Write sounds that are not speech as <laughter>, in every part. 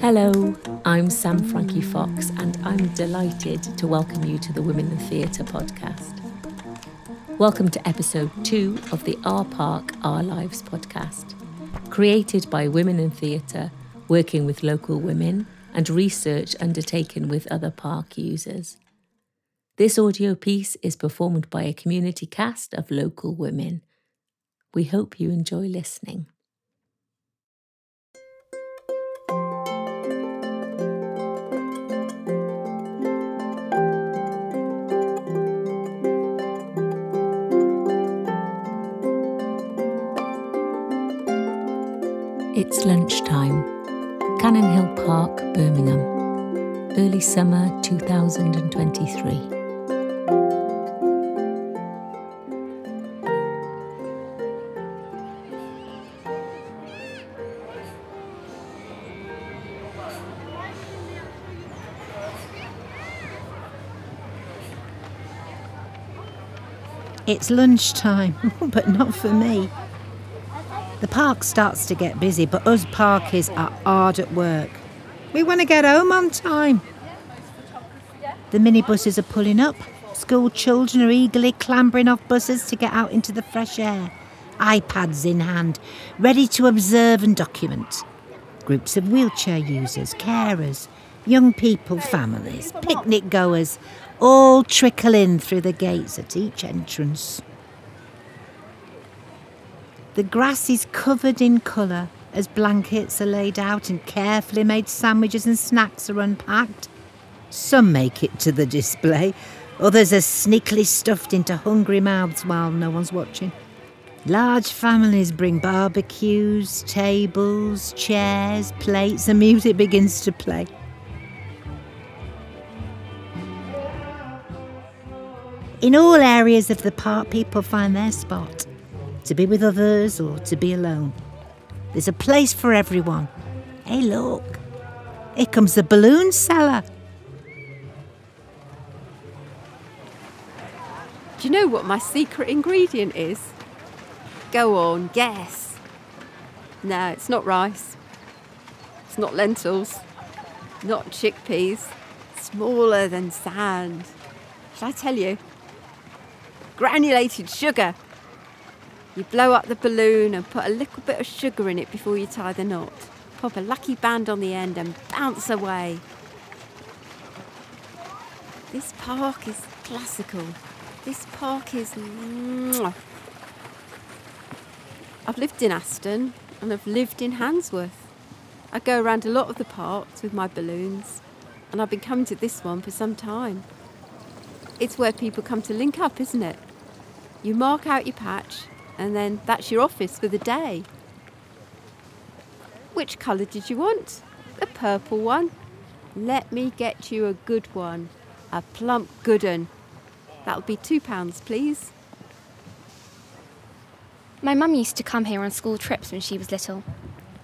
Hello, I'm Sam Frankie Fox, and I'm delighted to welcome you to the Women in Theatre podcast. Welcome to episode two of the Our Park, Our Lives podcast, created by Women in Theatre, working with local women, and research undertaken with other park users. This audio piece is performed by a community cast of local women. We hope you enjoy listening. It's lunchtime. Cannon Hill Park, Birmingham. Early summer 2023. It's lunchtime, <laughs> but not for me. The park starts to get busy, but us parkies are hard at work. We want to get home on time. The minibuses are pulling up. School children are eagerly clambering off buses to get out into the fresh air, iPads in hand, ready to observe and document. Groups of wheelchair users, carers, young people, families, picnic goers, all trickle in through the gates at each entrance. The grass is covered in colour as blankets are laid out and carefully made sandwiches and snacks are unpacked. Some make it to the display, others are sneakily stuffed into hungry mouths while no one's watching. Large families bring barbecues, tables, chairs, plates, and music begins to play. In all areas of the park, people find their spot to be with others or to be alone. There's a place for everyone. Hey, look, here comes the balloon seller. Do you know what my secret ingredient is? Go on, guess. No, it's not rice. It's not lentils. Not chickpeas. Smaller than sand. Shall I tell you? Granulated sugar. You blow up the balloon and put a little bit of sugar in it before you tie the knot. Pop a lucky band on the end and bounce away. This park is classical. This park is. I've lived in Aston and I've lived in Handsworth. I go around a lot of the parks with my balloons, and I've been coming to this one for some time. It's where people come to link up, isn't it? You mark out your patch and then that's your office for the day. Which colour did you want? The purple one? Let me get you a good one. A plump good one. That'll be two pounds, please. My mum used to come here on school trips when she was little.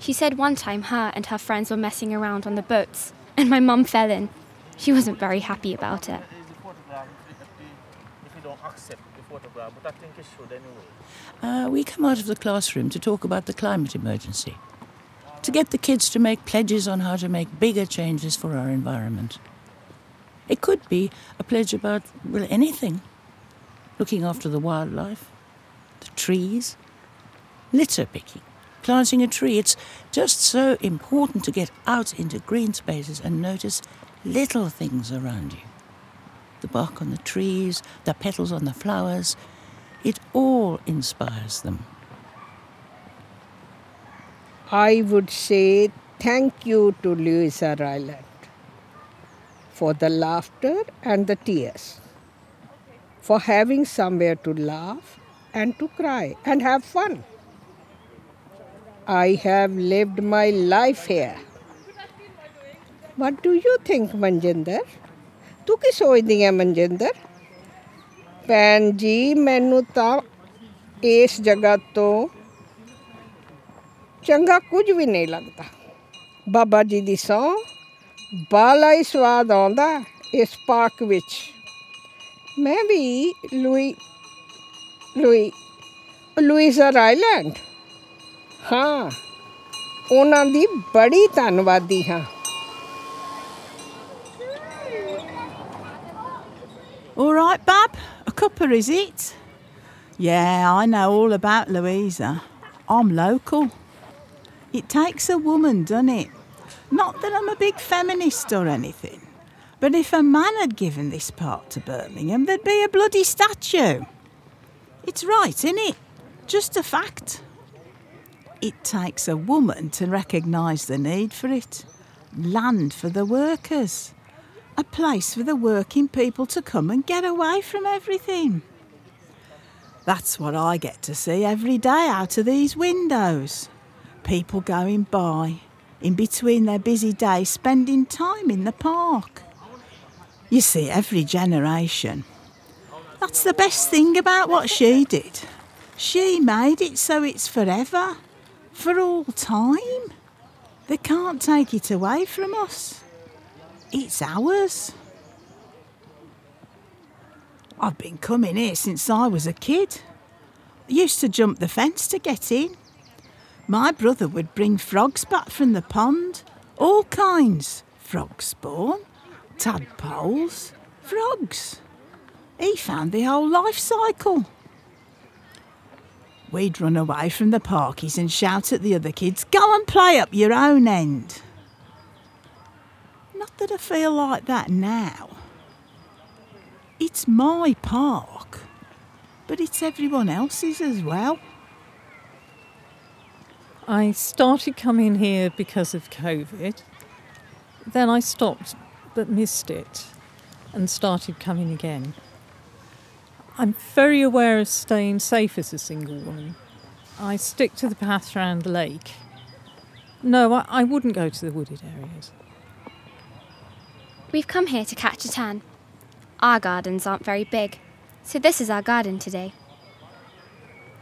She said one time her and her friends were messing around on the boats, and my mum fell in. She wasn't very happy about it. Uh, we come out of the classroom to talk about the climate emergency, to get the kids to make pledges on how to make bigger changes for our environment. It could be a pledge about, well, anything looking after the wildlife, the trees, litter picking, planting a tree. It's just so important to get out into green spaces and notice little things around you the bark on the trees, the petals on the flowers. It all inspires them. I would say thank you to Louisa Ryland for the laughter and the tears, for having somewhere to laugh and to cry and have fun. I have lived my life here. What do you think, Manjinder? ਤੂੰ ਕੀ ਸੋਚਦੀ ਹੈ ਮਨਜਿੰਦਰ? ਭੈਣ ਜੀ, ਮੈਨੂੰ ਤਾਂ ਇਸ ਜਗ੍ਹਾ ਤੋਂ ਚੰਗਾ ਕੁਝ ਵੀ ਨਹੀਂ ਲੱਗਦਾ। ਬਾਬਾ ਜੀ ਦੀ ਸੌ ਬਾਲਾ ਹੀ ਸਵਾਦ ਆਉਂਦਾ ਇਸ ਪਾਰਕ ਵਿੱਚ। ਮੈਂ ਵੀ ਲੂਈ ਲੂਈ ਲੂਈਜ਼ਰ ਆਈਲੈਂਡ ਹਾਂ, ਉਹਨਾਂ ਦੀ ਬੜੀ ਧੰਨਵਾਦੀ ਹਾਂ। All right, Bab? A cuppa, is it? Yeah, I know all about Louisa. I'm local. It takes a woman, doesn't it? Not that I'm a big feminist or anything, but if a man had given this part to Birmingham, there'd be a bloody statue. It's right, isn't it? Just a fact. It takes a woman to recognise the need for it. Land for the workers a place for the working people to come and get away from everything. That's what I get to see every day out of these windows. People going by, in between their busy days, spending time in the park. You see, every generation. That's the best thing about what she did. She made it so it's forever, for all time. They can't take it away from us. It's ours. I've been coming here since I was a kid. I used to jump the fence to get in. My brother would bring frogs back from the pond, all kinds frog spawn, tadpoles, frogs. He found the whole life cycle. We'd run away from the parkies and shout at the other kids, Go and play up your own end. Not that I feel like that now. It's my park, but it's everyone else's as well. I started coming here because of COVID. Then I stopped but missed it and started coming again. I'm very aware of staying safe as a single woman. I stick to the path around the lake. No, I, I wouldn't go to the wooded areas. We've come here to catch a tan. Our gardens aren't very big, so this is our garden today.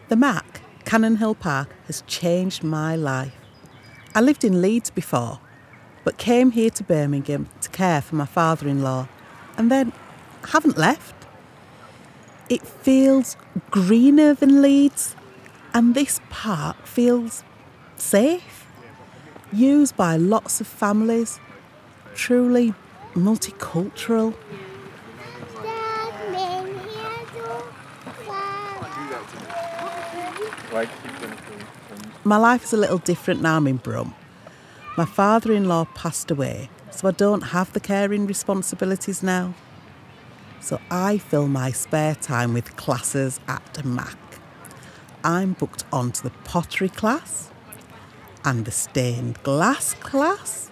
The Mac, Cannon Hill Park, has changed my life. I lived in Leeds before, but came here to Birmingham to care for my father in law, and then haven't left. It feels greener than Leeds, and this park feels safe. Used by lots of families, truly multicultural. My life is a little different now I'm in Brum. My father in law passed away, so I don't have the caring responsibilities now. So I fill my spare time with classes at Mac. I'm booked onto the pottery class and the stained glass class,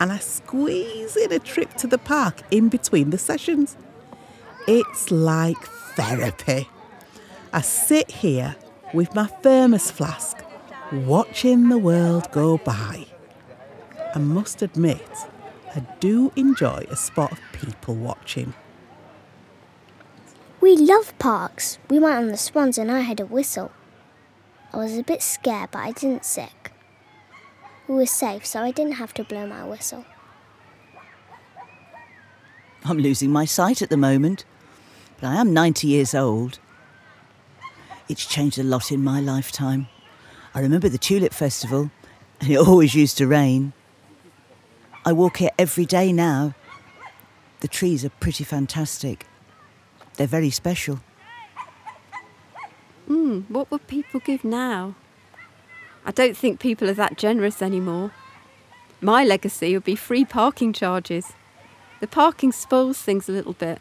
and I squeeze in a trip to the park in between the sessions. It's like therapy. I sit here with my thermos flask, watching the world go by. I must admit, I do enjoy a spot of people watching. We love parks. We went on the swans and I had a whistle. I was a bit scared, but I didn't sick. We were safe, so I didn't have to blow my whistle. I'm losing my sight at the moment, but I am 90 years old. It's changed a lot in my lifetime. I remember the Tulip Festival, and it <laughs> always used to rain. I walk here every day now. The trees are pretty fantastic. They're very special. Hmm, what would people give now? I don't think people are that generous anymore. My legacy would be free parking charges. The parking spoils things a little bit.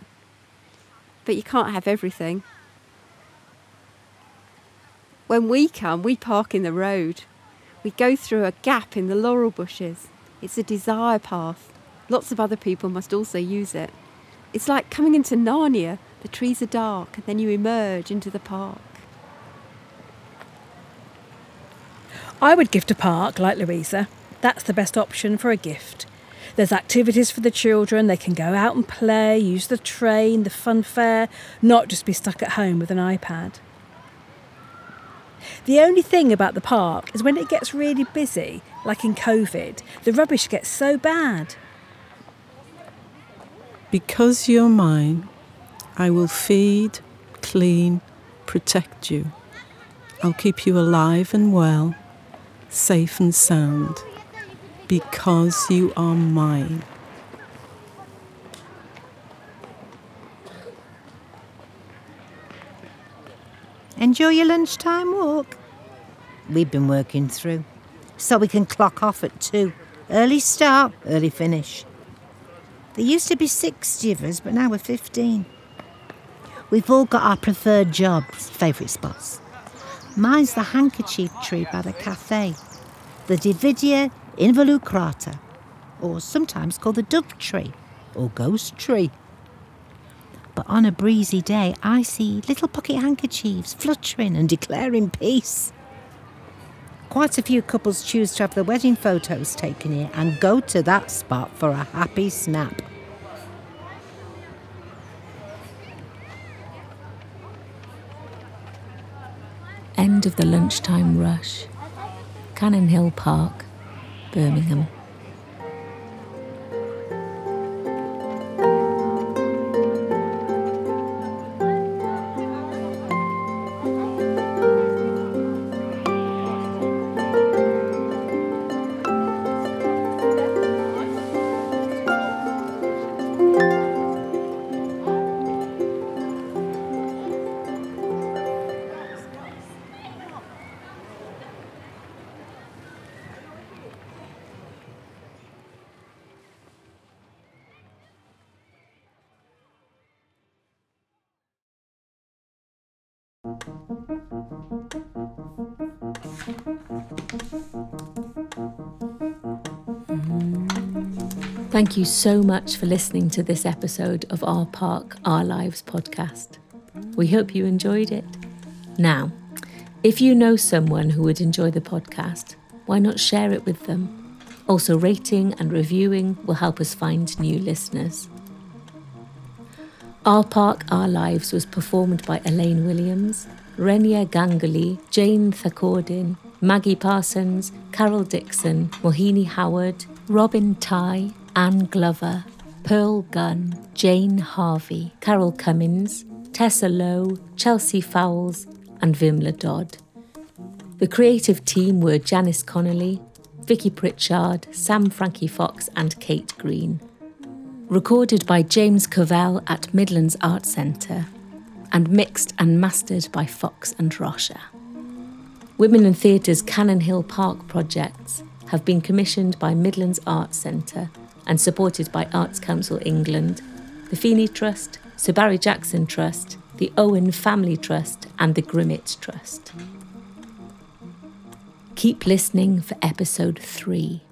But you can't have everything. When we come, we park in the road. We go through a gap in the laurel bushes. It's a desire path. Lots of other people must also use it. It's like coming into Narnia. The trees are dark, and then you emerge into the park. I would gift a park like Louisa. That's the best option for a gift. There's activities for the children, they can go out and play, use the train, the fun fair, not just be stuck at home with an iPad. The only thing about the park is when it gets really busy, like in COVID, the rubbish gets so bad. Because you're mine, I will feed, clean, protect you. I'll keep you alive and well, safe and sound, because you are mine. Enjoy your lunchtime walk. We've been working through, so we can clock off at two. Early start, early finish. There used to be 60 of us, but now we're 15. We've all got our preferred jobs, favourite spots. Mine's the handkerchief tree by the cafe, the Davidia involucrata, or sometimes called the dove tree or ghost tree. But on a breezy day, I see little pocket handkerchiefs fluttering and declaring peace. Quite a few couples choose to have their wedding photos taken here and go to that spot for a happy snap. End of the lunchtime rush. Cannon Hill Park, Birmingham. Mm-hmm. Thank you so much for listening to this episode of Our Park, Our Lives podcast. We hope you enjoyed it. Now, if you know someone who would enjoy the podcast, why not share it with them? Also, rating and reviewing will help us find new listeners. Our Park, Our Lives was performed by Elaine Williams, Renia Ganguly, Jane Thaakordin, Maggie Parsons, Carol Dixon, Mohini Howard, Robyn Tighe, Ann Glover, Pearl Gunn, Jane Harvey, Carole Cummins, Tessa Lowe, Chelsea Fowels, and Vimla Dodd. The creative team were Janice Connolly, Vicky Pritchard, Sam Frankie Fox, and Kate Green. Recorded by James Covell at Midlands Art Centre and mixed and mastered by Fox and Rosher. Women in Theatre's Cannon Hill Park projects have been commissioned by Midlands Arts Centre and supported by Arts Council England, the Feeney Trust, Sir Barry Jackson Trust, the Owen Family Trust, and the Grimmitt Trust. Keep listening for episode three.